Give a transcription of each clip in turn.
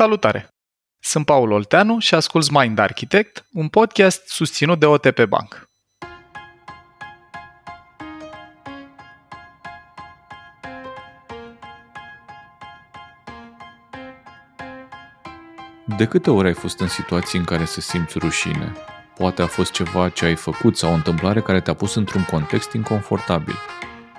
Salutare! Sunt Paul Olteanu și ascult Mind Architect, un podcast susținut de OTP Bank. De câte ori ai fost în situații în care să simți rușine? Poate a fost ceva ce ai făcut sau o întâmplare care te-a pus într-un context inconfortabil.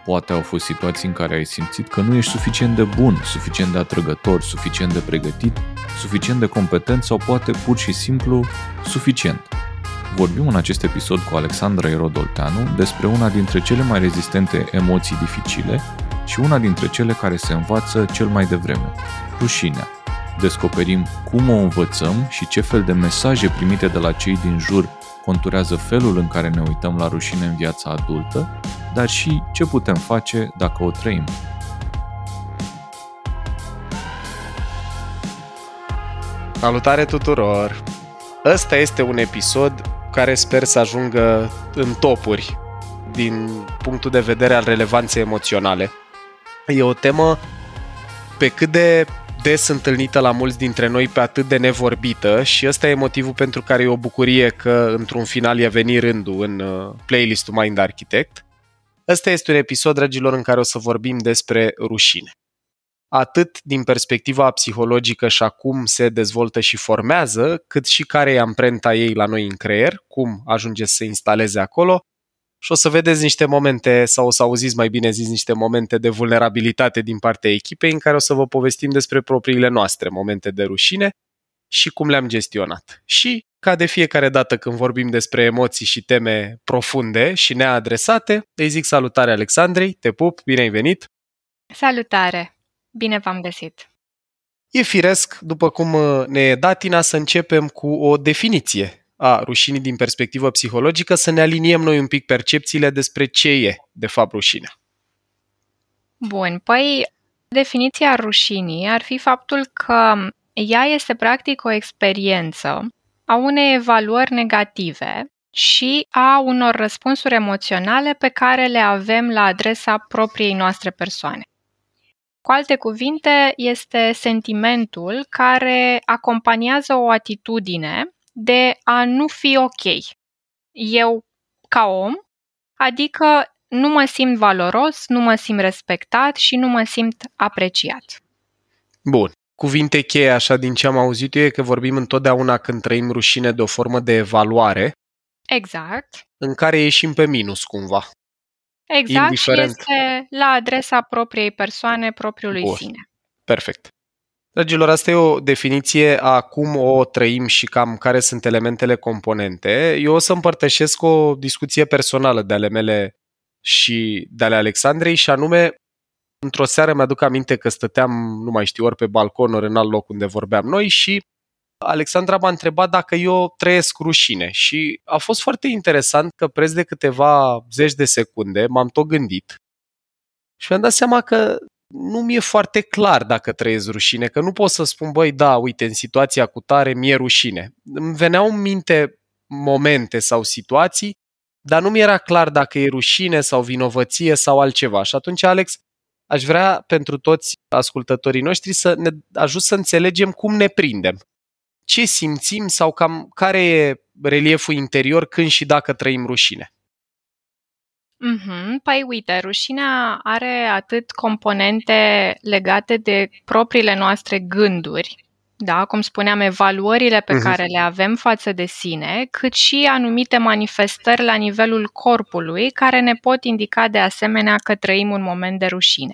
Poate au fost situații în care ai simțit că nu ești suficient de bun, suficient de atrăgător, suficient de pregătit, suficient de competent sau poate pur și simplu suficient. Vorbim în acest episod cu Alexandra Erodolteanu despre una dintre cele mai rezistente emoții dificile și una dintre cele care se învață cel mai devreme, rușinea. Descoperim cum o învățăm și ce fel de mesaje primite de la cei din jur conturează felul în care ne uităm la rușine în viața adultă, dar și ce putem face dacă o trăim. Salutare tuturor! Ăsta este un episod care sper să ajungă în topuri din punctul de vedere al relevanței emoționale. E o temă pe cât de des întâlnită la mulți dintre noi pe atât de nevorbită și ăsta e motivul pentru care e o bucurie că într-un final e venit rândul în uh, playlistul Mind Architect. Ăsta este un episod, dragilor, în care o să vorbim despre rușine. Atât din perspectiva psihologică și acum se dezvoltă și formează, cât și care e amprenta ei la noi în creier, cum ajunge să se instaleze acolo, și o să vedeți niște momente, sau o să auziți mai bine zis, niște momente de vulnerabilitate din partea echipei în care o să vă povestim despre propriile noastre momente de rușine și cum le-am gestionat. Și, ca de fiecare dată când vorbim despre emoții și teme profunde și neadresate, îi zic salutare Alexandrei, te pup, bine ai venit! Salutare! Bine v-am găsit! E firesc, după cum ne e datina, să începem cu o definiție a rușinii din perspectivă psihologică, să ne aliniem noi un pic percepțiile despre ce e, de fapt, rușinea. Bun, păi definiția rușinii ar fi faptul că ea este practic o experiență a unei evaluări negative și a unor răspunsuri emoționale pe care le avem la adresa propriei noastre persoane. Cu alte cuvinte, este sentimentul care acompaniază o atitudine de a nu fi ok. Eu, ca om, adică nu mă simt valoros, nu mă simt respectat și nu mă simt apreciat. Bun. Cuvinte cheie, așa din ce am auzit eu, e că vorbim întotdeauna când trăim rușine de o formă de evaluare. Exact. În care ieșim pe minus, cumva. Exact, Indiferent. și este la adresa propriei persoane, propriului Bun. sine. Perfect. Dragilor, asta e o definiție a cum o trăim și cam care sunt elementele componente. Eu o să împărtășesc o discuție personală de ale mele și de ale Alexandrei și anume, într-o seară mi-aduc aminte că stăteam, nu mai știu, ori pe balcon, ori în alt loc unde vorbeam noi și Alexandra m-a întrebat dacă eu trăiesc rușine și a fost foarte interesant că preț de câteva zeci de secunde m-am tot gândit și mi-am dat seama că nu mi-e foarte clar dacă trăiesc rușine, că nu pot să spun, băi, da, uite, în situația cu tare mi-e rușine. Îmi veneau în minte momente sau situații, dar nu mi-era clar dacă e rușine sau vinovăție sau altceva. Și atunci, Alex, aș vrea pentru toți ascultătorii noștri să ne ajut să înțelegem cum ne prindem. Ce simțim sau cam care e relieful interior când și dacă trăim rușine. Mhm. Păi uite, rușinea are atât componente legate de propriile noastre gânduri, da, cum spuneam, evaluările pe uh-huh. care le avem față de sine, cât și anumite manifestări la nivelul corpului care ne pot indica de asemenea că trăim un moment de rușine.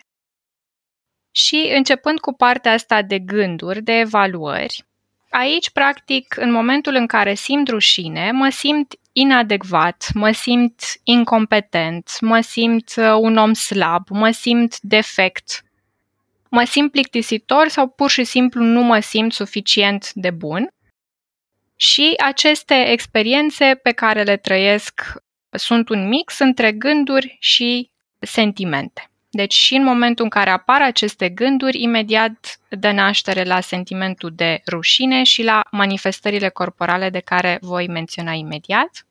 Și începând cu partea asta de gânduri, de evaluări, aici, practic, în momentul în care simt rușine, mă simt inadecvat, mă simt incompetent, mă simt uh, un om slab, mă simt defect, mă simt plictisitor sau pur și simplu nu mă simt suficient de bun. Și aceste experiențe pe care le trăiesc sunt un mix între gânduri și sentimente. Deci și în momentul în care apar aceste gânduri, imediat dă naștere la sentimentul de rușine și la manifestările corporale de care voi menționa imediat.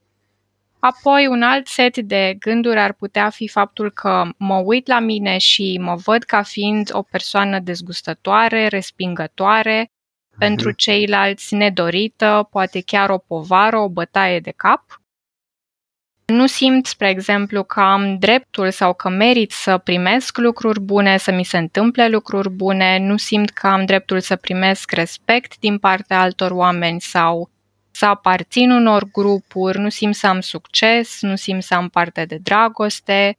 Apoi, un alt set de gânduri ar putea fi faptul că mă uit la mine și mă văd ca fiind o persoană dezgustătoare, respingătoare, pentru ceilalți nedorită, poate chiar o povară, o bătaie de cap. Nu simt, spre exemplu, că am dreptul sau că merit să primesc lucruri bune, să mi se întâmple lucruri bune, nu simt că am dreptul să primesc respect din partea altor oameni sau să aparțin unor grupuri, nu simt să am succes, nu simt să am parte de dragoste,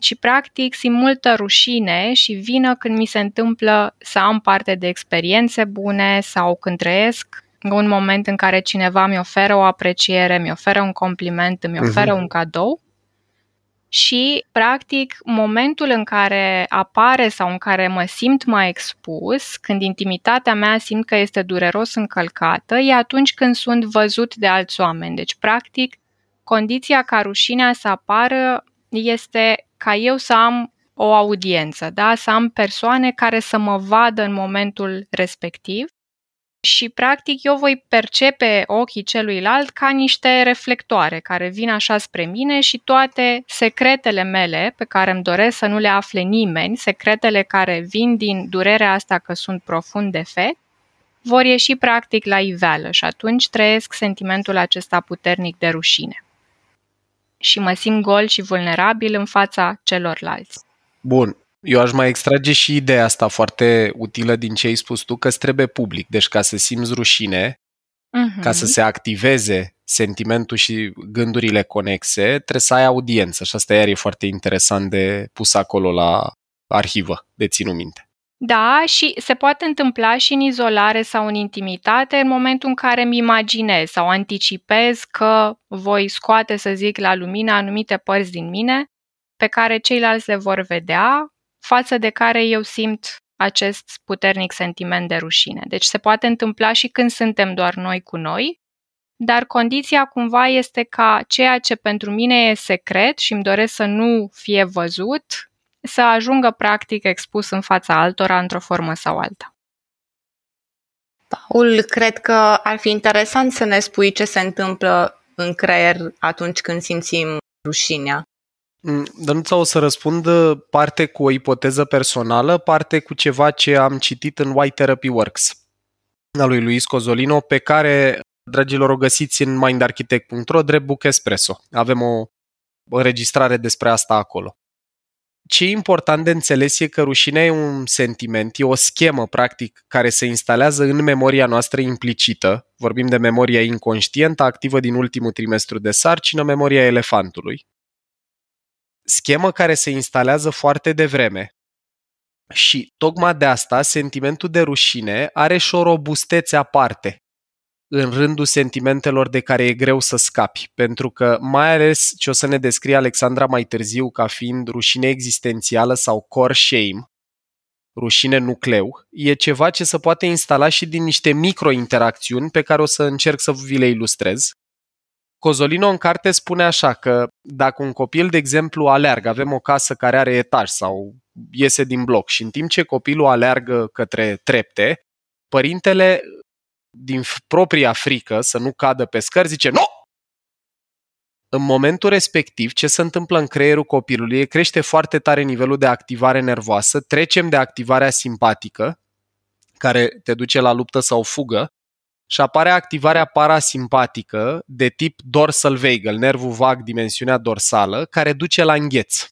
și practic simt multă rușine și vină când mi se întâmplă să am parte de experiențe bune sau când trăiesc un moment în care cineva mi oferă o apreciere, mi oferă un compliment, mi oferă uh-huh. un cadou. Și, practic, momentul în care apare sau în care mă simt mai expus, când intimitatea mea simt că este dureros încălcată, e atunci când sunt văzut de alți oameni. Deci, practic, condiția ca rușinea să apară este ca eu să am o audiență, da? să am persoane care să mă vadă în momentul respectiv și practic eu voi percepe ochii celuilalt ca niște reflectoare care vin așa spre mine și toate secretele mele pe care îmi doresc să nu le afle nimeni, secretele care vin din durerea asta că sunt profund defect, vor ieși practic la iveală și atunci trăiesc sentimentul acesta puternic de rușine și mă simt gol și vulnerabil în fața celorlalți. Bun. Eu aș mai extrage și ideea asta foarte utilă din ce ai spus tu, că trebuie public. Deci ca să simți rușine, uh-huh. ca să se activeze sentimentul și gândurile conexe, trebuie să ai audiență. Și asta iar e foarte interesant de pus acolo la arhivă, de ținut minte. Da, și se poate întâmpla și în izolare sau în intimitate în momentul în care îmi imaginez sau anticipez că voi scoate, să zic, la lumină anumite părți din mine pe care ceilalți le vor vedea, față de care eu simt acest puternic sentiment de rușine. Deci se poate întâmpla și când suntem doar noi cu noi, dar condiția cumva este ca ceea ce pentru mine e secret și îmi doresc să nu fie văzut, să ajungă practic expus în fața altora într-o formă sau alta. Paul, cred că ar fi interesant să ne spui ce se întâmplă în creier atunci când simțim rușinea. Mm, Dănuța o să răspund parte cu o ipoteză personală, parte cu ceva ce am citit în White Therapy Works a lui Luis Cozolino, pe care, dragilor, o găsiți în mindarchitect.ro, drept book espresso. Avem o înregistrare despre asta acolo ce e important de înțeles e că rușinea e un sentiment, e o schemă, practic, care se instalează în memoria noastră implicită. Vorbim de memoria inconștientă, activă din ultimul trimestru de sarcină, memoria elefantului. Schemă care se instalează foarte devreme. Și tocmai de asta, sentimentul de rușine are și o robustețe aparte în rândul sentimentelor de care e greu să scapi, pentru că mai ales ce o să ne descrie Alexandra mai târziu ca fiind rușine existențială sau core shame, rușine nucleu, e ceva ce se poate instala și din niște microinteracțiuni pe care o să încerc să vi le ilustrez. Cozolino în carte spune așa că dacă un copil, de exemplu, aleargă, avem o casă care are etaj sau iese din bloc și în timp ce copilul aleargă către trepte, părintele din propria frică să nu cadă pe scări, zice nu! În momentul respectiv, ce se întâmplă în creierul copilului crește foarte tare nivelul de activare nervoasă, trecem de activarea simpatică, care te duce la luptă sau fugă, și apare activarea parasimpatică de tip dorsal vagal, nervul vag, dimensiunea dorsală, care duce la îngheț.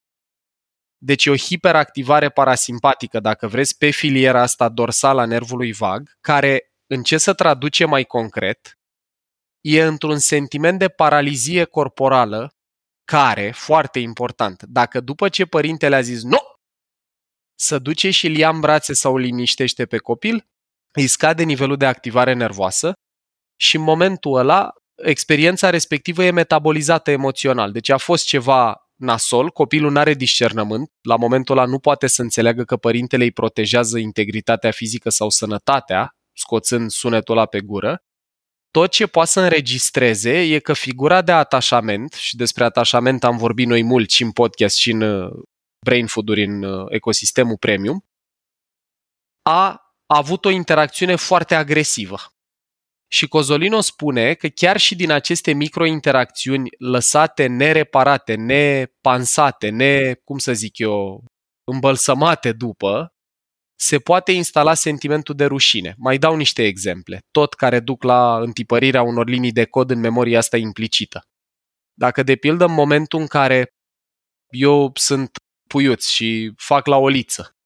Deci e o hiperactivare parasimpatică, dacă vreți, pe filiera asta dorsală a nervului vag, care în ce se traduce mai concret, e într-un sentiment de paralizie corporală care, foarte important, dacă după ce părintele a zis nu, să duce și îl ia în brațe sau îl liniștește pe copil, îi scade nivelul de activare nervoasă și în momentul ăla experiența respectivă e metabolizată emoțional. Deci a fost ceva nasol, copilul nu are discernământ, la momentul ăla nu poate să înțeleagă că părintele îi protejează integritatea fizică sau sănătatea, scoțând sunetul ăla pe gură, tot ce poate să înregistreze e că figura de atașament, și despre atașament am vorbit noi mult și în podcast și în uh, Brain Food-uri în uh, ecosistemul premium, a avut o interacțiune foarte agresivă. Și Cozolino spune că chiar și din aceste microinteracțiuni lăsate nereparate, nepansate, ne, cum să zic eu, îmbălsămate după, se poate instala sentimentul de rușine. Mai dau niște exemple, tot care duc la întipărirea unor linii de cod în memoria asta implicită. Dacă, de pildă, în momentul în care eu sunt puiuț și fac la oliță,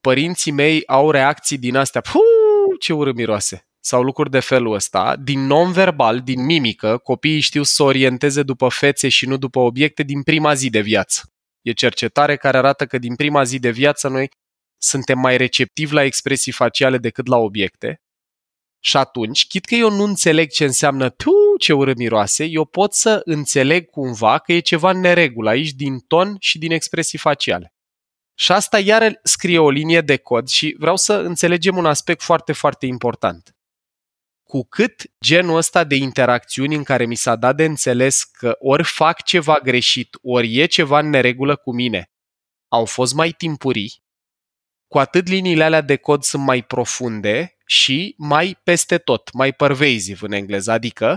părinții mei au reacții din astea, Puu, ce urât miroase, sau lucruri de felul ăsta, din non-verbal, din mimică, copiii știu să orienteze după fețe și nu după obiecte din prima zi de viață. E cercetare care arată că din prima zi de viață noi suntem mai receptivi la expresii faciale decât la obiecte. Și atunci, chit că eu nu înțeleg ce înseamnă tu ce urât miroase, eu pot să înțeleg cumva că e ceva în neregulă aici din ton și din expresii faciale. Și asta iar scrie o linie de cod și vreau să înțelegem un aspect foarte, foarte important. Cu cât genul ăsta de interacțiuni în care mi s-a dat de înțeles că ori fac ceva greșit, ori e ceva în neregulă cu mine, au fost mai timpurii, cu atât liniile alea de cod sunt mai profunde și mai peste tot, mai pervasive în engleză, adică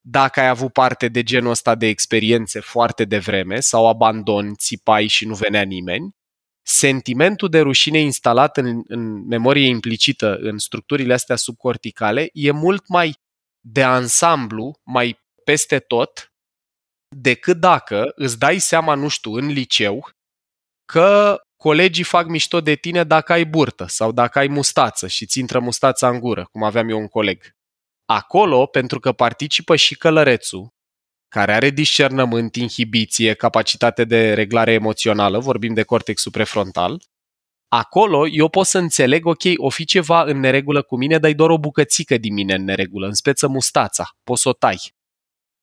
dacă ai avut parte de genul ăsta de experiențe foarte devreme sau abandon, țipai și nu venea nimeni, sentimentul de rușine instalat în, în memorie implicită în structurile astea subcorticale e mult mai de ansamblu, mai peste tot, decât dacă îți dai seama, nu știu, în liceu, că colegii fac mișto de tine dacă ai burtă sau dacă ai mustață și ți intră mustața în gură, cum aveam eu un coleg. Acolo, pentru că participă și călărețul, care are discernământ, inhibiție, capacitate de reglare emoțională, vorbim de cortexul prefrontal, acolo eu pot să înțeleg, ok, o fi ceva în neregulă cu mine, dar e doar o bucățică din mine în neregulă, în speță mustața, pot să o tai.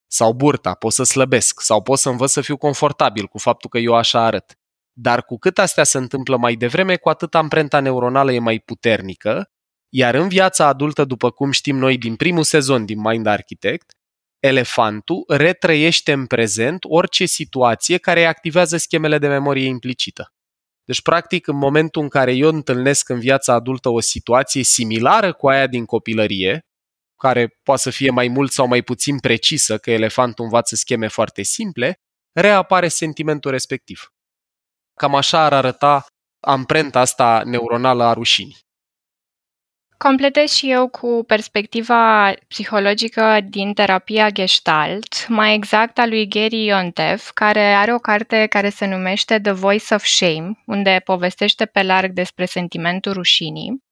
Sau burta, pot să slăbesc, sau pot să învăț să fiu confortabil cu faptul că eu așa arăt. Dar cu cât astea se întâmplă mai devreme, cu atât amprenta neuronală e mai puternică, iar în viața adultă, după cum știm noi din primul sezon din Mind Architect, elefantul retrăiește în prezent orice situație care activează schemele de memorie implicită. Deci, practic, în momentul în care eu întâlnesc în viața adultă o situație similară cu aia din copilărie, care poate să fie mai mult sau mai puțin precisă, că elefantul învață scheme foarte simple, reapare sentimentul respectiv. Cam așa ar arăta amprenta asta neuronală a rușinii. Completez și eu cu perspectiva psihologică din terapia Gestalt, mai exact a lui Gary Iontev, care are o carte care se numește The Voice of Shame, unde povestește pe larg despre sentimentul rușinii.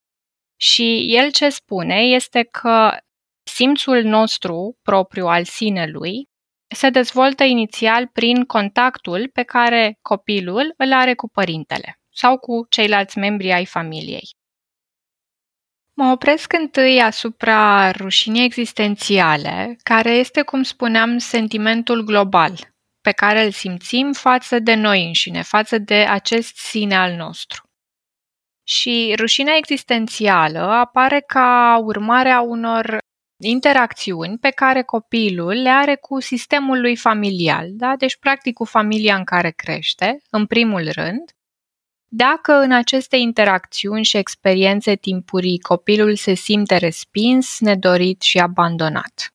Și el ce spune este că simțul nostru propriu al sinelui se dezvoltă inițial prin contactul pe care copilul îl are cu părintele sau cu ceilalți membri ai familiei. Mă opresc întâi asupra rușinii existențiale, care este, cum spuneam, sentimentul global pe care îl simțim față de noi înșine, față de acest sine al nostru. Și rușinea existențială apare ca urmare a unor interacțiuni pe care copilul le are cu sistemul lui familial, da? deci practic cu familia în care crește, în primul rând, dacă în aceste interacțiuni și experiențe timpurii copilul se simte respins, nedorit și abandonat.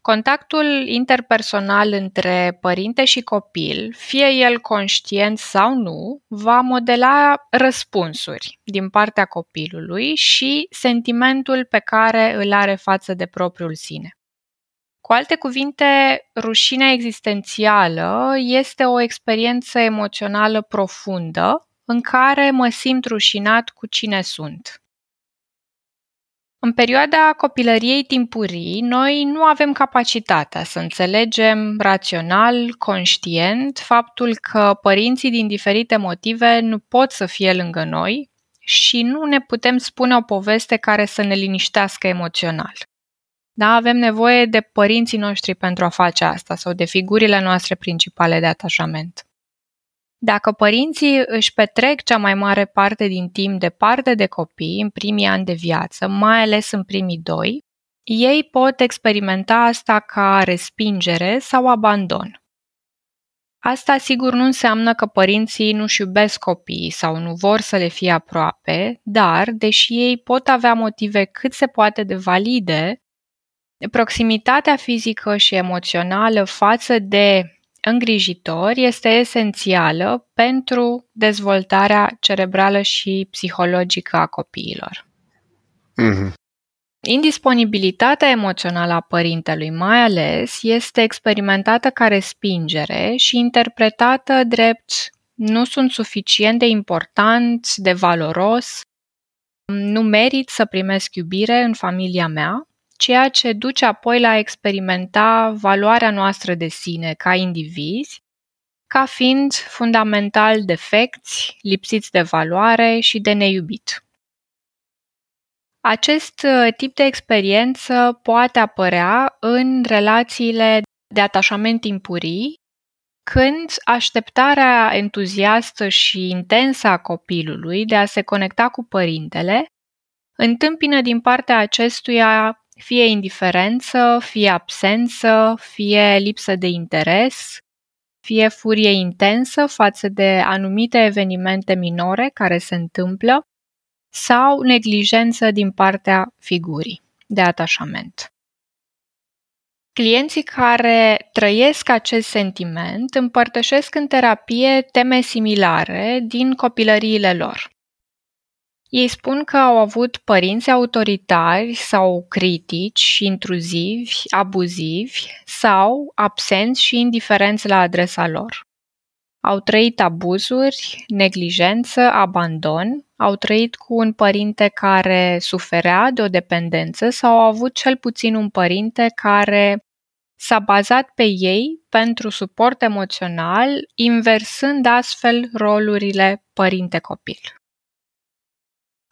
Contactul interpersonal între părinte și copil, fie el conștient sau nu, va modela răspunsuri din partea copilului și sentimentul pe care îl are față de propriul sine. Cu alte cuvinte, rușinea existențială este o experiență emoțională profundă în care mă simt rușinat cu cine sunt. În perioada copilăriei timpurii, noi nu avem capacitatea să înțelegem rațional, conștient, faptul că părinții din diferite motive nu pot să fie lângă noi și nu ne putem spune o poveste care să ne liniștească emoțional. Da, avem nevoie de părinții noștri pentru a face asta sau de figurile noastre principale de atașament. Dacă părinții își petrec cea mai mare parte din timp departe de copii în primii ani de viață, mai ales în primii doi, ei pot experimenta asta ca respingere sau abandon. Asta sigur nu înseamnă că părinții nu-și iubesc copiii sau nu vor să le fie aproape, dar, deși ei pot avea motive cât se poate de valide, proximitatea fizică și emoțională față de îngrijitor este esențială pentru dezvoltarea cerebrală și psihologică a copiilor. Mm-hmm. Indisponibilitatea emoțională a părintelui, mai ales, este experimentată ca respingere și interpretată drept nu sunt suficient de important, de valoros, nu merit să primesc iubire în familia mea, ceea ce duce apoi la a experimenta valoarea noastră de sine ca indivizi, ca fiind fundamental defecți, lipsiți de valoare și de neiubit. Acest uh, tip de experiență poate apărea în relațiile de atașament timpurii, când așteptarea entuziastă și intensă a copilului de a se conecta cu părintele întâmpină din partea acestuia fie indiferență, fie absență, fie lipsă de interes, fie furie intensă față de anumite evenimente minore care se întâmplă sau neglijență din partea figurii de atașament. Clienții care trăiesc acest sentiment împărtășesc în terapie teme similare din copilăriile lor. Ei spun că au avut părinți autoritari sau critici, intruzivi, abuzivi sau absenți și indiferenți la adresa lor. Au trăit abuzuri, neglijență, abandon, au trăit cu un părinte care suferea de o dependență sau au avut cel puțin un părinte care s-a bazat pe ei pentru suport emoțional, inversând astfel rolurile părinte-copil.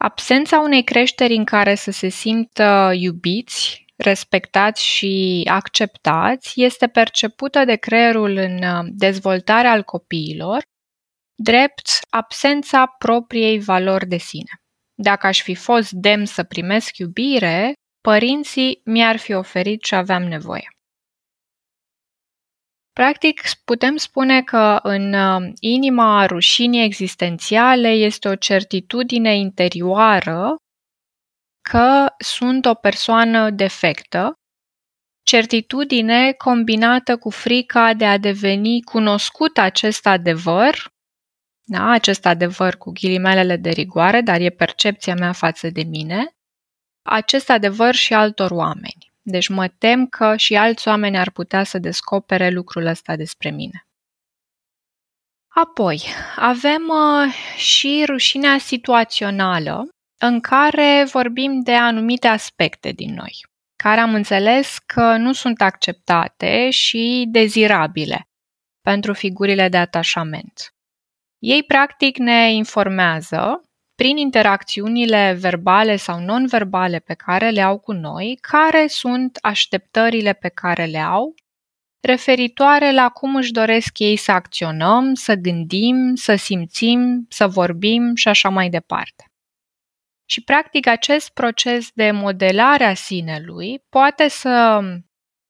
Absența unei creșteri în care să se simtă iubiți, respectați și acceptați este percepută de creierul în uh, dezvoltarea al copiilor drept absența propriei valori de sine. Dacă aș fi fost demn să primesc iubire, părinții mi-ar fi oferit ce aveam nevoie. Practic, putem spune că în uh, inima rușinii existențiale este o certitudine interioară că sunt o persoană defectă, certitudine combinată cu frica de a deveni cunoscut acest adevăr, da, acest adevăr cu ghilimelele de rigoare, dar e percepția mea față de mine, acest adevăr și altor oameni. Deci mă tem că și alți oameni ar putea să descopere lucrul ăsta despre mine. Apoi, avem uh, și rușinea situațională, în care vorbim de anumite aspecte din noi, care am înțeles că nu sunt acceptate și dezirabile pentru figurile de atașament. Ei practic ne informează prin interacțiunile verbale sau non-verbale pe care le au cu noi, care sunt așteptările pe care le au referitoare la cum își doresc ei să acționăm, să gândim, să simțim, să vorbim și așa mai departe. Și, practic, acest proces de modelare a sinelui poate să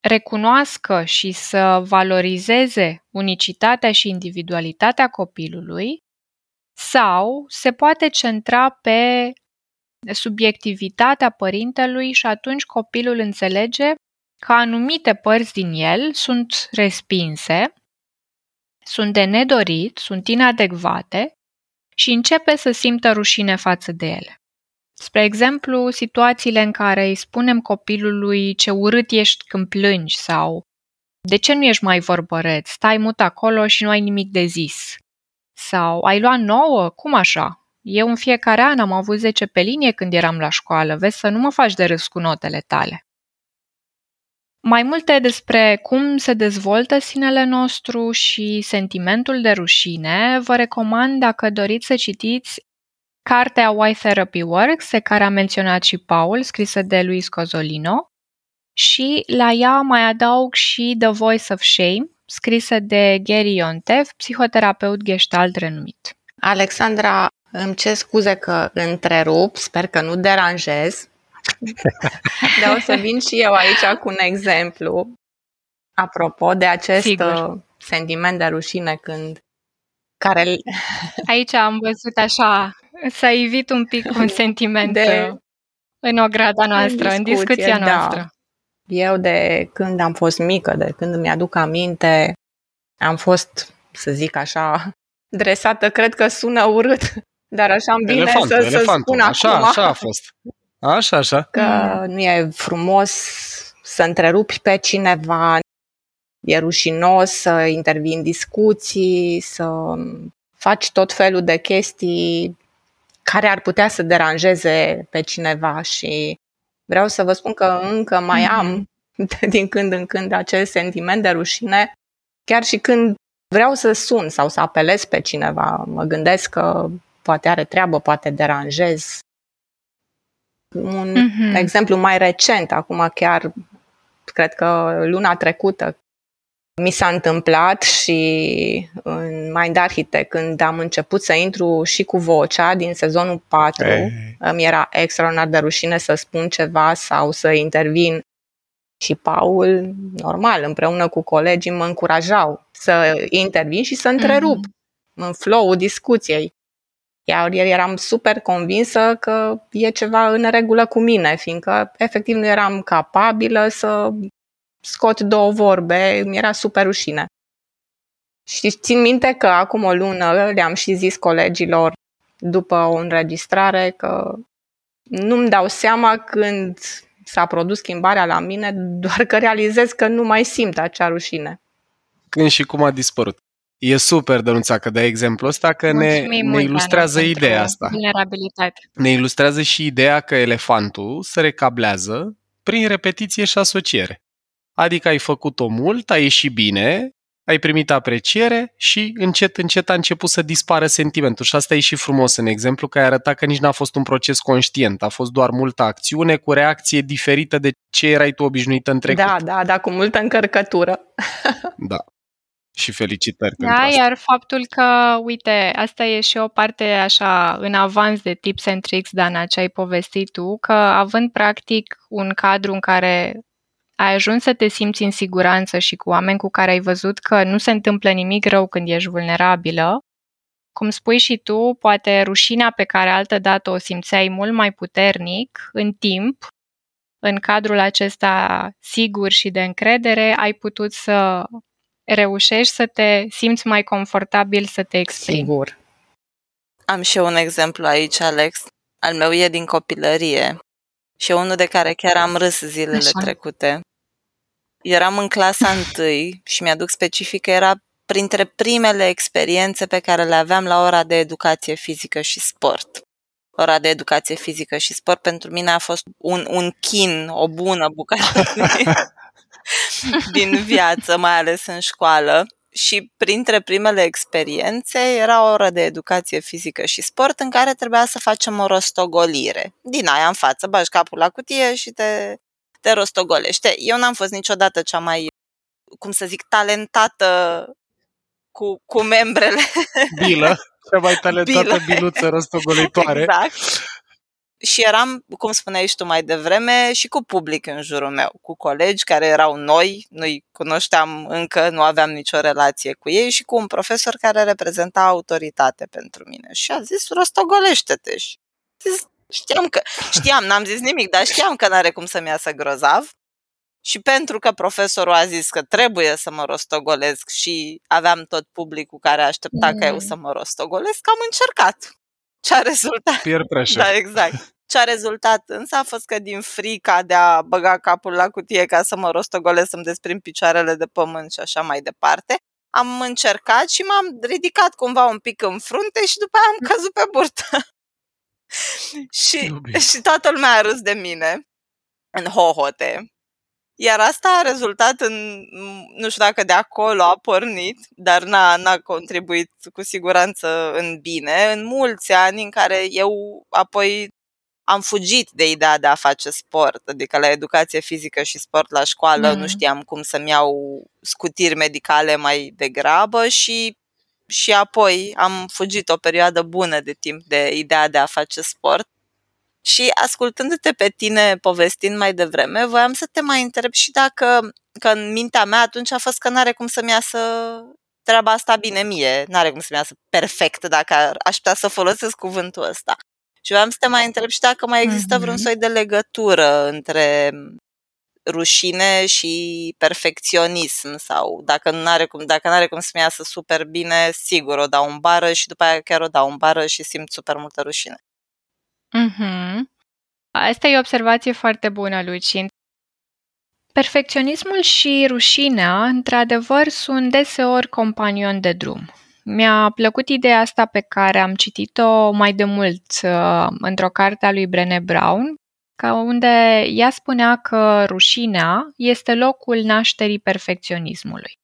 recunoască și să valorizeze unicitatea și individualitatea copilului sau se poate centra pe subiectivitatea părintelui și atunci copilul înțelege că anumite părți din el sunt respinse, sunt de nedorit, sunt inadecvate și începe să simtă rușine față de ele. Spre exemplu, situațiile în care îi spunem copilului ce urât ești când plângi sau de ce nu ești mai vorbăreț, stai mut acolo și nu ai nimic de zis. Sau ai luat nouă? Cum așa? Eu în fiecare an am avut 10 pe linie când eram la școală, vezi să nu mă faci de râs cu notele tale. Mai multe despre cum se dezvoltă sinele nostru și sentimentul de rușine vă recomand dacă doriți să citiți cartea Why Therapy Works, pe care a menționat și Paul, scrisă de Luis Cozolino, și la ea mai adaug și The Voice of Shame, scrisă de Gary Iontev, psihoterapeut gestalt renumit. Alexandra, îmi cer scuze că întrerup, sper că nu deranjez, dar o să vin și eu aici cu un exemplu apropo de acest Sigur. Uh, sentiment de rușine când care... Aici am văzut așa, să evit un pic un sentiment de... Uh, în ograda noastră, în, discuție, în discuția da. Noastră. Eu de când am fost mică, de când îmi aduc aminte, Am fost, să zic așa, dresată, cred că sună urât, dar așa am bine elefantul, să, elefantul. să spun așa, acum. Așa a fost. Așa, așa. Că nu e frumos să întrerupi pe cineva, e rușinos să intervii în discuții, să faci tot felul de chestii care ar putea să deranjeze pe cineva și vreau să vă spun că încă mai mm-hmm. am din când în când acel sentiment de rușine, chiar și când vreau să sun sau să apelez pe cineva, mă gândesc că poate are treabă, poate deranjez. Un mm-hmm. exemplu mai recent, acum chiar, cred că luna trecută, mi s-a întâmplat și în Mind Architect, când am început să intru și cu vocea din sezonul 4, hey. îmi era extraordinar de rușine să spun ceva sau să intervin. Și Paul, normal, împreună cu colegii mă încurajau să intervin și să întrerup mm-hmm. în flow-ul discuției. Iar eram super convinsă că e ceva în regulă cu mine, fiindcă efectiv nu eram capabilă să scot două vorbe, mi era super rușine. Și țin minte că acum o lună le-am și zis colegilor după o înregistrare că nu-mi dau seama când s-a produs schimbarea la mine, doar că realizez că nu mai simt acea rușine. Când și cum a dispărut. E super, Dănuța, că de exemplu ăsta, că ne, ne ilustrează ideea asta. Ne ilustrează și ideea că elefantul se recablează prin repetiție și asociere. Adică ai făcut-o mult, ai ieșit bine, ai primit apreciere și încet, încet a început să dispară sentimentul. Și asta e și frumos în exemplu, că ai arătat că nici n-a fost un proces conștient, a fost doar multă acțiune cu reacție diferită de ce erai tu obișnuită în trecut. Da, da, da, cu multă încărcătură. da. Și felicitări da, pentru asta. iar faptul că, uite, asta e și o parte așa în avans de tips and tricks, Dana, ce ai povestit tu, că având practic un cadru în care ai ajuns să te simți în siguranță și cu oameni cu care ai văzut că nu se întâmplă nimic rău când ești vulnerabilă, cum spui și tu, poate rușinea pe care altădată o simțeai mult mai puternic, în timp, în cadrul acesta sigur și de încredere, ai putut să reușești să te simți mai confortabil să te exprimi. Sigur. Am și eu un exemplu aici, Alex. Al meu e din copilărie și unul de care chiar am râs zilele Așa. trecute. Eram în clasa întâi și mi-aduc specific că era printre primele experiențe pe care le aveam la ora de educație fizică și sport. Ora de educație fizică și sport pentru mine a fost un, un chin, o bună bucată din viață, mai ales în școală și printre primele experiențe era o oră de educație fizică și sport în care trebuia să facem o rostogolire. Din aia în față, bagi capul la cutie și te, te rostogolește. Eu n-am fost niciodată cea mai, cum să zic, talentată cu, cu membrele. Bilă, cea mai talentată Bilă. biluță rostogolitoare. Exact și eram, cum spuneai și tu mai devreme, și cu public în jurul meu, cu colegi care erau noi, nu-i cunoșteam încă, nu aveam nicio relație cu ei și cu un profesor care reprezenta autoritate pentru mine. Și a zis, rostogolește-te. Și zis, știam că, știam, n-am zis nimic, dar știam că n-are cum să-mi iasă grozav. Și pentru că profesorul a zis că trebuie să mă rostogolesc și aveam tot publicul care aștepta mm. ca eu mm. să mă rostogolesc, am încercat. Ce a rezultat? Peer pressure. Da, exact. Ce a rezultat însă a fost că din frica de a băga capul la cutie ca să mă rostogolesc, să-mi desprind picioarele de pământ și așa mai departe, am încercat și m-am ridicat cumva un pic în frunte și după aia am căzut pe burtă. și, și toată lumea a râs de mine în hohote. Iar asta a rezultat în, nu știu dacă de acolo a pornit, dar n-a, n-a contribuit cu siguranță în bine, în mulți ani în care eu apoi am fugit de ideea de a face sport, adică la educație fizică și sport la școală mm. nu știam cum să-mi iau scutiri medicale mai degrabă și, și apoi am fugit o perioadă bună de timp de ideea de a face sport și ascultându-te pe tine povestind mai devreme, voiam să te mai întreb și dacă, că în mintea mea atunci a fost că n-are cum să-mi iasă treaba asta bine mie, n-are cum să-mi iasă perfect dacă aș putea să folosesc cuvântul ăsta. Și voiam să te mai întreb și dacă mai există mm-hmm. vreun soi de legătură între rușine și perfecționism sau dacă nu are cum, dacă n-are cum să-mi iasă super bine, sigur o dau în bară și după aia chiar o dau în bară și simt super multă rușine. Mhm. Asta e o observație foarte bună, Luci. Perfecționismul și rușinea, într-adevăr, sunt deseori companioni de drum. Mi-a plăcut ideea asta pe care am citit-o mai de mult uh, într-o carte a lui Brené Brown, ca unde ea spunea că rușinea este locul nașterii perfecționismului.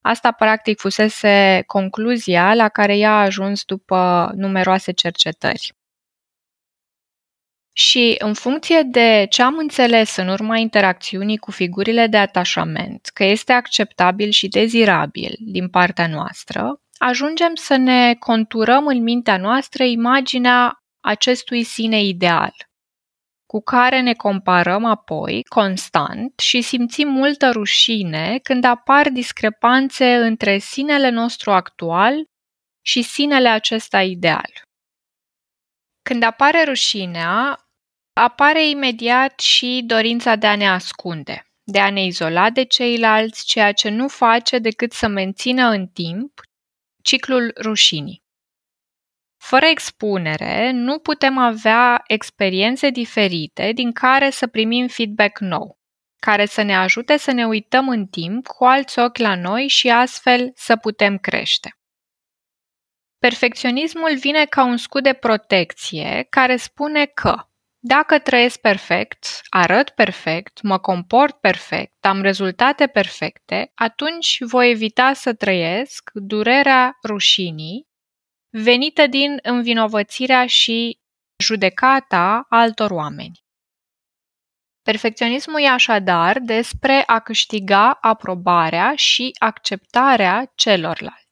Asta practic fusese concluzia la care ea a ajuns după numeroase cercetări. Și în funcție de ce am înțeles în urma interacțiunii cu figurile de atașament, că este acceptabil și dezirabil din partea noastră, ajungem să ne conturăm în mintea noastră imaginea acestui sine ideal, cu care ne comparăm apoi constant și simțim multă rușine când apar discrepanțe între sinele nostru actual și sinele acesta ideal. Când apare rușinea, apare imediat și dorința de a ne ascunde, de a ne izola de ceilalți, ceea ce nu face decât să mențină în timp ciclul rușinii. Fără expunere, nu putem avea experiențe diferite din care să primim feedback nou, care să ne ajute să ne uităm în timp cu alți ochi la noi și astfel să putem crește. Perfecționismul vine ca un scut de protecție care spune că dacă trăiesc perfect, arăt perfect, mă comport perfect, am rezultate perfecte, atunci voi evita să trăiesc durerea rușinii venită din învinovățirea și judecata altor oameni. Perfecționismul e așadar despre a câștiga aprobarea și acceptarea celorlalți.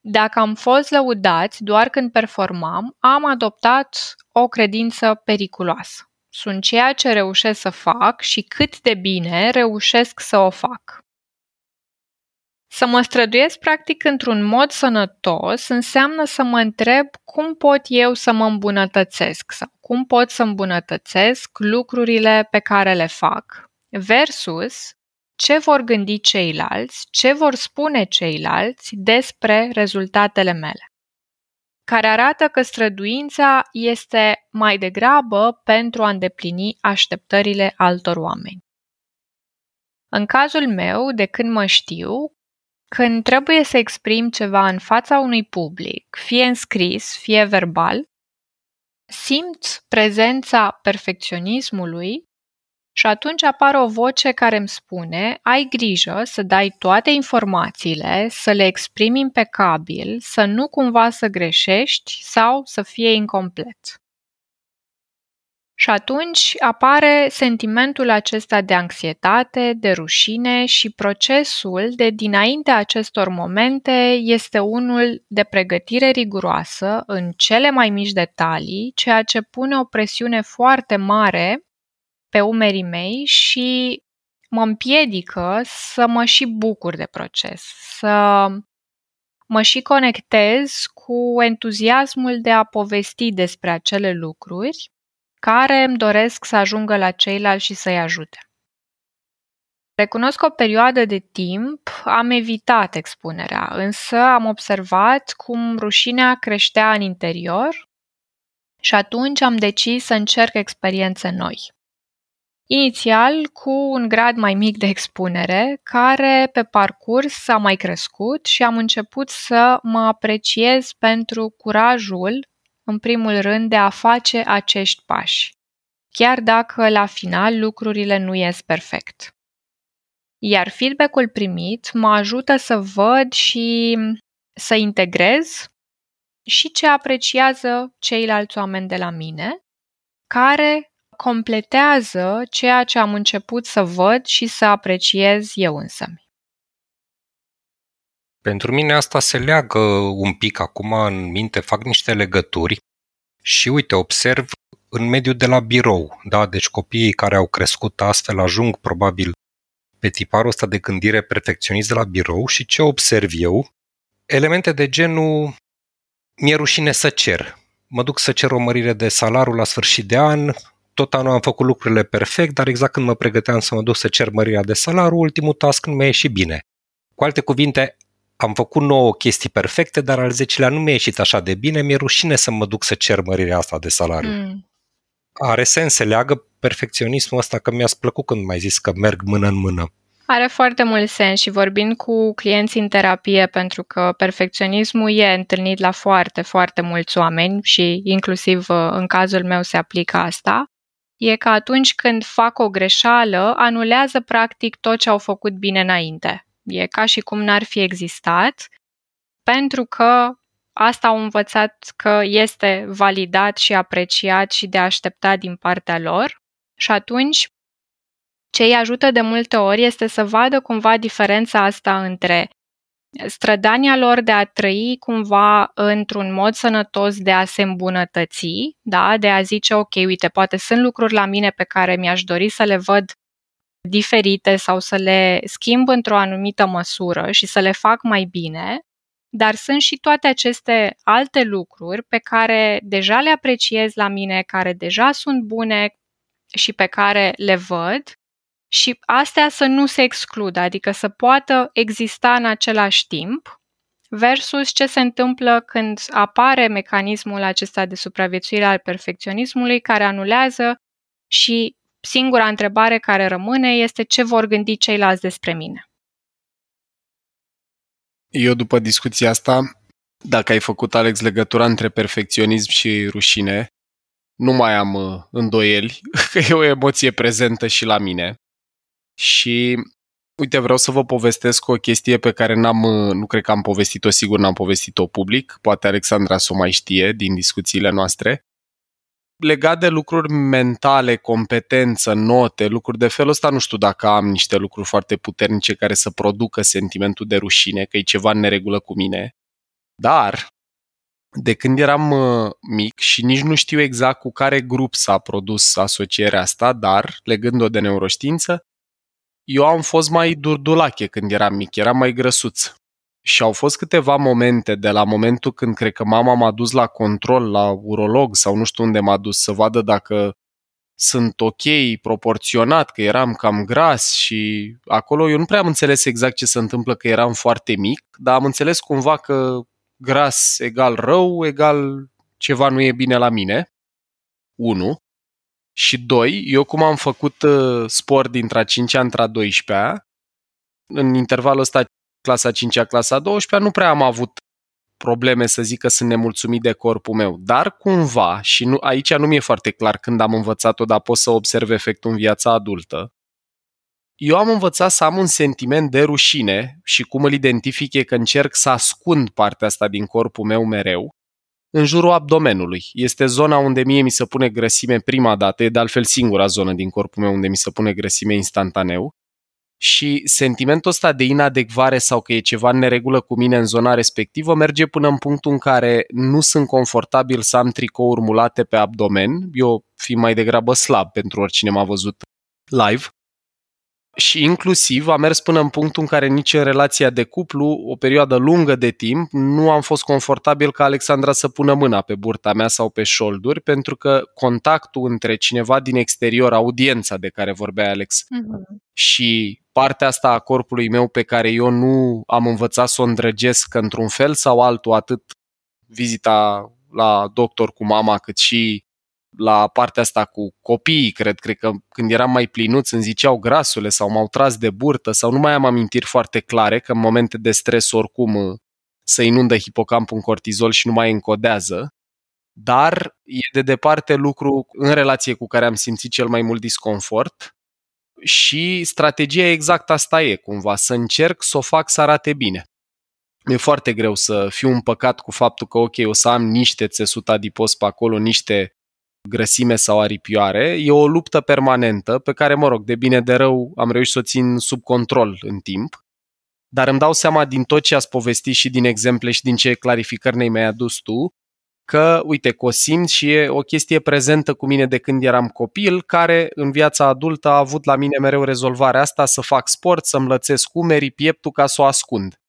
Dacă am fost lăudați doar când performam, am adoptat o credință periculoasă. Sunt ceea ce reușesc să fac și cât de bine reușesc să o fac. Să mă străduiesc practic într-un mod sănătos înseamnă să mă întreb cum pot eu să mă îmbunătățesc sau cum pot să îmbunătățesc lucrurile pe care le fac versus ce vor gândi ceilalți, ce vor spune ceilalți despre rezultatele mele care arată că străduința este mai degrabă pentru a îndeplini așteptările altor oameni. În cazul meu, de când mă știu, când trebuie să exprim ceva în fața unui public, fie în scris, fie verbal, simt prezența perfecționismului și atunci apare o voce care îmi spune, ai grijă să dai toate informațiile, să le exprimi impecabil, să nu cumva să greșești sau să fie incomplet. Și atunci apare sentimentul acesta de anxietate, de rușine și procesul de dinainte acestor momente este unul de pregătire riguroasă în cele mai mici detalii, ceea ce pune o presiune foarte mare pe umerii mei și mă împiedică să mă și bucur de proces, să mă și conectez cu entuziasmul de a povesti despre acele lucruri care îmi doresc să ajungă la ceilalți și să-i ajute. Recunosc că o perioadă de timp am evitat expunerea, însă am observat cum rușinea creștea în interior și atunci am decis să încerc experiențe noi inițial cu un grad mai mic de expunere, care pe parcurs a mai crescut și am început să mă apreciez pentru curajul, în primul rând, de a face acești pași, chiar dacă la final lucrurile nu ies perfect. Iar feedback-ul primit mă ajută să văd și să integrez și ce apreciază ceilalți oameni de la mine, care completează ceea ce am început să văd și să apreciez eu însă. Pentru mine asta se leagă un pic acum în minte, fac niște legături și uite, observ în mediul de la birou, da? Deci copiii care au crescut astfel ajung probabil pe tiparul ăsta de gândire perfecționist de la birou și ce observ eu? Elemente de genul mi-e rușine să cer. Mă duc să cer o mărire de salariu la sfârșit de an, tot anul am făcut lucrurile perfect, dar exact când mă pregăteam să mă duc să cer mărirea de salariu, ultimul task nu mi-a ieșit bine. Cu alte cuvinte, am făcut nouă chestii perfecte, dar al zecilea nu mi-a ieșit așa de bine, mi-e rușine să mă duc să cer mărirea asta de salariu. Mm. Are sens, se leagă perfecționismul ăsta că mi-ați plăcut când mai zis că merg mână în mână. Are foarte mult sens și vorbind cu clienți în terapie, pentru că perfecționismul e întâlnit la foarte, foarte mulți oameni și inclusiv uh, în cazul meu se aplică asta, e că atunci când fac o greșeală, anulează practic tot ce au făcut bine înainte. E ca și cum n-ar fi existat, pentru că asta au învățat că este validat și apreciat și de așteptat din partea lor și atunci ce îi ajută de multe ori este să vadă cumva diferența asta între strădania lor de a trăi cumva într-un mod sănătos de a se îmbunătăți, da? de a zice, ok, uite, poate sunt lucruri la mine pe care mi-aș dori să le văd diferite sau să le schimb într-o anumită măsură și să le fac mai bine, dar sunt și toate aceste alte lucruri pe care deja le apreciez la mine, care deja sunt bune și pe care le văd și astea să nu se excludă, adică să poată exista în același timp, versus ce se întâmplă când apare mecanismul acesta de supraviețuire al perfecționismului care anulează și singura întrebare care rămâne este ce vor gândi ceilalți despre mine. Eu după discuția asta, dacă ai făcut, Alex, legătura între perfecționism și rușine, nu mai am uh, îndoieli că e o emoție prezentă și la mine. Și uite, vreau să vă povestesc o chestie pe care n-am, nu cred că am povestit-o, sigur n-am povestit-o public, poate Alexandra să o mai știe din discuțiile noastre. Legat de lucruri mentale, competență, note, lucruri de felul ăsta, nu știu dacă am niște lucruri foarte puternice care să producă sentimentul de rușine, că e ceva în neregulă cu mine. Dar, de când eram uh, mic și nici nu știu exact cu care grup s-a produs asocierea asta, dar, legând-o de neuroștiință, eu am fost mai durdulache când eram mic, eram mai grăsuț. Și au fost câteva momente de la momentul când cred că mama m-a dus la control, la urolog sau nu știu unde m-a dus să vadă dacă sunt ok, proporționat, că eram cam gras și acolo eu nu prea am înțeles exact ce se întâmplă că eram foarte mic, dar am înțeles cumva că gras egal rău, egal ceva nu e bine la mine. 1. Și doi, eu cum am făcut uh, sport dintre a 5-a între a 12-a, în intervalul ăsta clasa 5-a, clasa 12-a, nu prea am avut probleme să zic că sunt nemulțumit de corpul meu, dar cumva, și nu, aici nu mi-e foarte clar când am învățat-o, dar pot să observ efectul în viața adultă, eu am învățat să am un sentiment de rușine și cum îl identific e că încerc să ascund partea asta din corpul meu mereu în jurul abdomenului. Este zona unde mie mi se pune grăsime prima dată, e de altfel singura zonă din corpul meu unde mi se pune grăsime instantaneu. Și sentimentul ăsta de inadecvare sau că e ceva în neregulă cu mine în zona respectivă merge până în punctul în care nu sunt confortabil să am tricouri mulate pe abdomen. Eu fi mai degrabă slab pentru oricine m-a văzut live și inclusiv a mers până în punctul în care nici în relația de cuplu, o perioadă lungă de timp, nu am fost confortabil ca Alexandra să pună mâna pe burta mea sau pe șolduri, pentru că contactul între cineva din exterior, audiența de care vorbea Alex, uh-huh. și partea asta a corpului meu pe care eu nu am învățat să o îndrăgesc într-un fel sau altul, atât vizita la doctor cu mama, cât și la partea asta cu copiii, cred, cred că când eram mai plinuți îmi ziceau grasule sau m-au tras de burtă sau nu mai am amintiri foarte clare că în momente de stres oricum uh, se inundă hipocampul în cortizol și nu mai încodează, dar e de departe lucru în relație cu care am simțit cel mai mult disconfort și strategia exact asta e, cumva, să încerc să o fac să arate bine. Mi-e foarte greu să fiu împăcat cu faptul că, ok, o să am niște țesut adipos pe acolo, niște grăsime sau aripioare, e o luptă permanentă pe care, mă rog, de bine de rău am reușit să o țin sub control în timp. Dar îmi dau seama din tot ce ați povestit și din exemple și din ce clarificări ne-ai mai adus tu, că, uite, că o simt și e o chestie prezentă cu mine de când eram copil, care în viața adultă a avut la mine mereu rezolvarea asta, să fac sport, să-mi lățesc umerii, pieptul ca să o ascund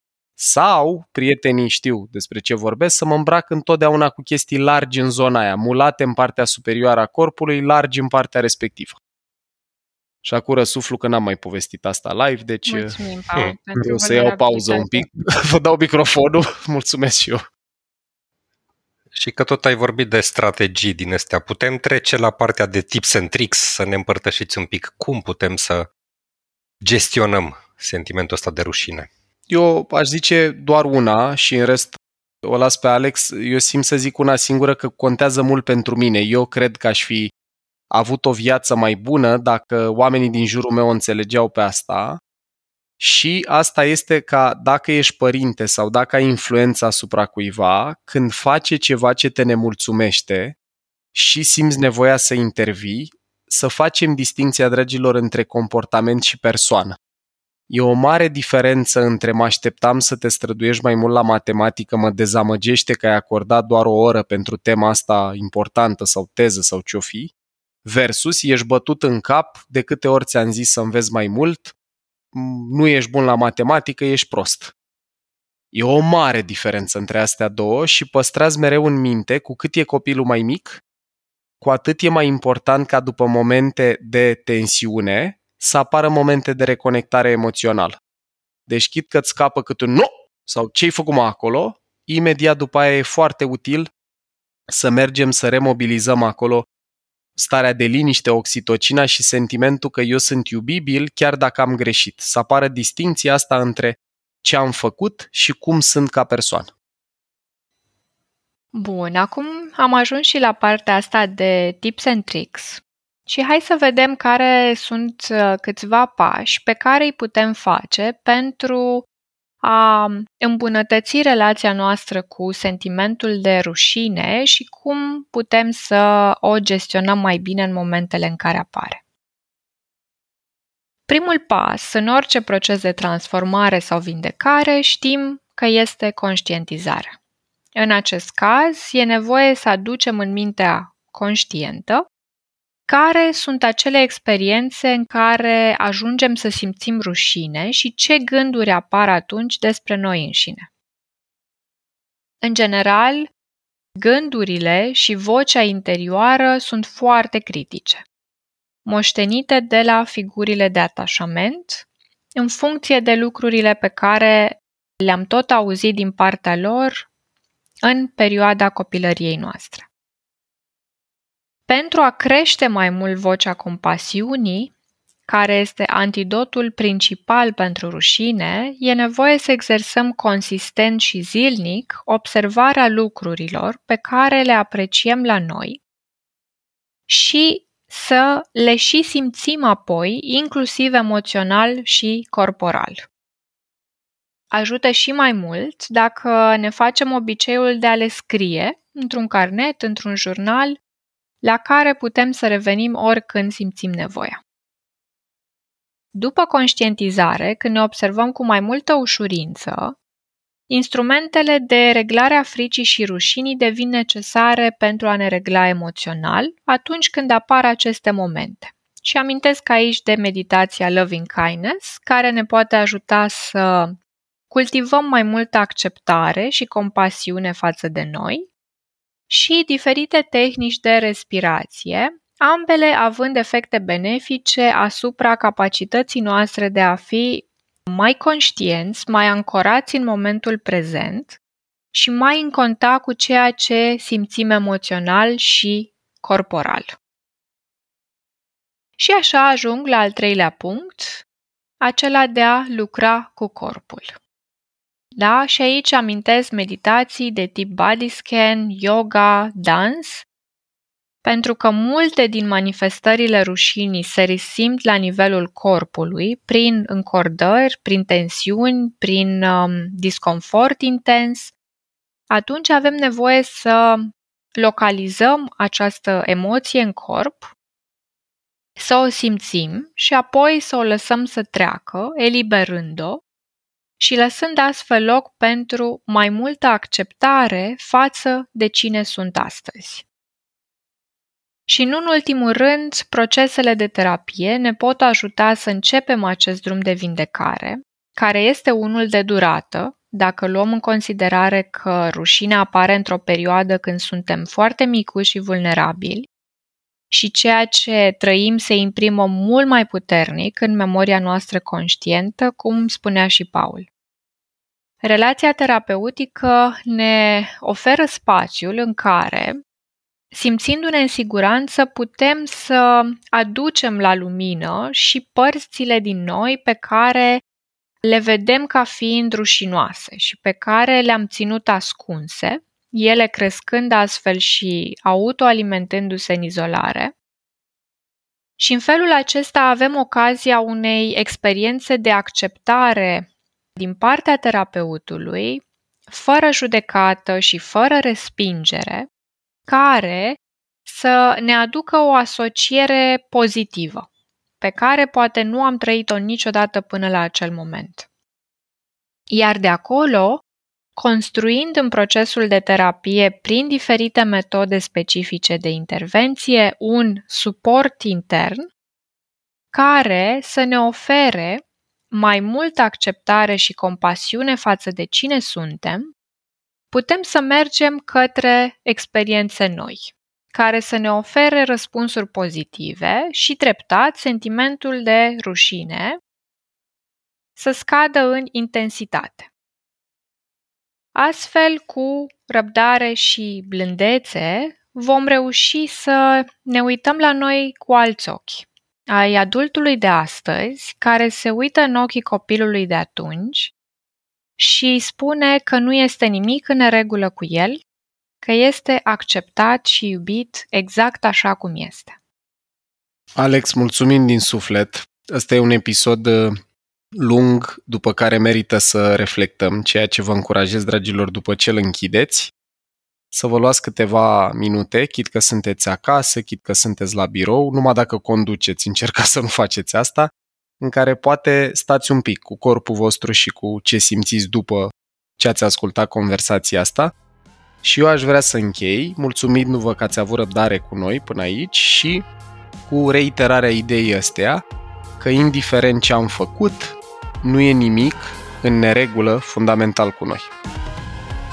Sau, prietenii știu despre ce vorbesc, să mă îmbrac întotdeauna cu chestii largi în zona aia, mulate în partea superioară a corpului, largi în partea respectivă. Și acum răsuflu că n-am mai povestit asta live, deci Mulțumim, Paul, vreau pentru să iau pauză un pic. Vă dau microfonul, mulțumesc și eu. Și că tot ai vorbit de strategii din astea, putem trece la partea de tips and tricks, să ne împărtășiți un pic cum putem să gestionăm sentimentul ăsta de rușine. Eu aș zice doar una și în rest o las pe Alex. Eu simt să zic una singură că contează mult pentru mine. Eu cred că aș fi avut o viață mai bună dacă oamenii din jurul meu înțelegeau pe asta. Și asta este ca dacă ești părinte sau dacă ai influența asupra cuiva, când face ceva ce te nemulțumește și simți nevoia să intervii, să facem distinția, dragilor, între comportament și persoană. E o mare diferență între mă așteptam să te străduiești mai mult la matematică, mă dezamăgește că ai acordat doar o oră pentru tema asta importantă sau teză sau ce-o fi, versus ești bătut în cap de câte ori ți-am zis să înveți mai mult, nu ești bun la matematică, ești prost. E o mare diferență între astea două și păstrați mereu în minte cu cât e copilul mai mic, cu atât e mai important ca după momente de tensiune să apară momente de reconectare emoțională. Deci chit că îți scapă cât un nu sau ce-ai făcut mă acolo, imediat după aia e foarte util să mergem să remobilizăm acolo starea de liniște, oxitocina și sentimentul că eu sunt iubibil chiar dacă am greșit. Să apară distinția asta între ce am făcut și cum sunt ca persoană. Bun, acum am ajuns și la partea asta de tips and tricks. Și hai să vedem care sunt uh, câțiva pași pe care îi putem face pentru a îmbunătăți relația noastră cu sentimentul de rușine și cum putem să o gestionăm mai bine în momentele în care apare. Primul pas în orice proces de transformare sau vindecare știm că este conștientizarea. În acest caz, e nevoie să aducem în mintea conștientă care sunt acele experiențe în care ajungem să simțim rușine și ce gânduri apar atunci despre noi înșine. În general, gândurile și vocea interioară sunt foarte critice, moștenite de la figurile de atașament, în funcție de lucrurile pe care le-am tot auzit din partea lor în perioada copilăriei noastre. Pentru a crește mai mult vocea compasiunii, care este antidotul principal pentru rușine, e nevoie să exersăm consistent și zilnic observarea lucrurilor pe care le apreciem la noi și să le și simțim apoi, inclusiv emoțional și corporal. Ajută și mai mult dacă ne facem obiceiul de a le scrie într-un carnet, într-un jurnal la care putem să revenim oricând simțim nevoia. După conștientizare, când ne observăm cu mai multă ușurință, instrumentele de reglare a fricii și rușinii devin necesare pentru a ne regla emoțional atunci când apar aceste momente. Și amintesc aici de meditația Loving Kindness, care ne poate ajuta să cultivăm mai multă acceptare și compasiune față de noi și diferite tehnici de respirație, ambele având efecte benefice asupra capacității noastre de a fi mai conștienți, mai ancorați în momentul prezent și mai în contact cu ceea ce simțim emoțional și corporal. Și așa ajung la al treilea punct, acela de a lucra cu corpul. Da? Și aici amintesc meditații de tip body scan, yoga, dans, pentru că multe din manifestările rușinii se resimt la nivelul corpului prin încordări, prin tensiuni, prin um, disconfort intens, atunci avem nevoie să localizăm această emoție în corp, să o simțim și apoi să o lăsăm să treacă, eliberând-o și lăsând astfel loc pentru mai multă acceptare față de cine sunt astăzi. Și nu în ultimul rând, procesele de terapie ne pot ajuta să începem acest drum de vindecare, care este unul de durată, dacă luăm în considerare că rușinea apare într-o perioadă când suntem foarte micuși și vulnerabili și ceea ce trăim se imprimă mult mai puternic în memoria noastră conștientă, cum spunea și Paul. Relația terapeutică ne oferă spațiul în care, simțindu-ne în siguranță, putem să aducem la lumină și părțile din noi pe care le vedem ca fiind rușinoase și pe care le-am ținut ascunse, ele crescând astfel și autoalimentându-se în izolare. Și în felul acesta avem ocazia unei experiențe de acceptare din partea terapeutului, fără judecată și fără respingere, care să ne aducă o asociere pozitivă, pe care poate nu am trăit-o niciodată până la acel moment. Iar de acolo, construind în procesul de terapie prin diferite metode specifice de intervenție un suport intern care să ne ofere mai multă acceptare și compasiune față de cine suntem, putem să mergem către experiențe noi, care să ne ofere răspunsuri pozitive și treptat sentimentul de rușine să scadă în intensitate. Astfel, cu răbdare și blândețe, vom reuși să ne uităm la noi cu alți ochi ai adultului de astăzi care se uită în ochii copilului de atunci și îi spune că nu este nimic în regulă cu el, că este acceptat și iubit exact așa cum este. Alex, mulțumim din suflet. Ăsta e un episod uh, lung după care merită să reflectăm, ceea ce vă încurajez, dragilor, după ce îl închideți, să vă luați câteva minute, chit că sunteți acasă, chit că sunteți la birou, numai dacă conduceți, încercați să nu faceți asta, în care poate stați un pic cu corpul vostru și cu ce simțiți după ce ați ascultat conversația asta. Și eu aș vrea să închei, mulțumindu-vă că ați avut răbdare cu noi până aici și cu reiterarea ideii astea că indiferent ce am făcut, nu e nimic în neregulă fundamental cu noi.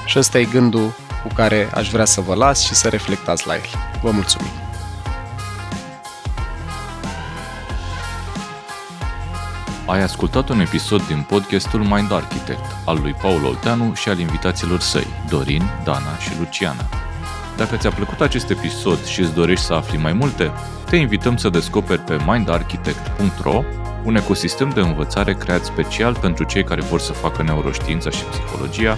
Și ăsta e gândul cu care aș vrea să vă las și să reflectați la el. Vă mulțumim! Ai ascultat un episod din podcastul Mind Architect al lui Paul Olteanu și al invitaților săi, Dorin, Dana și Luciana. Dacă ți-a plăcut acest episod și îți dorești să afli mai multe, te invităm să descoperi pe mindarchitect.ro un ecosistem de învățare creat special pentru cei care vor să facă neuroștiința și psihologia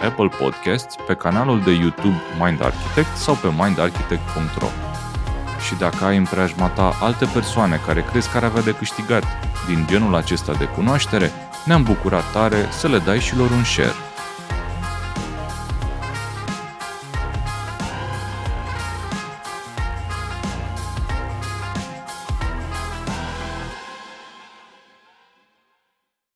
Apple Podcasts, pe canalul de YouTube Mind Architect sau pe mindarchitect.ro. Și dacă ai în preajma ta alte persoane care crezi că ar avea de câștigat din genul acesta de cunoaștere, ne-am bucurat tare să le dai și lor un share.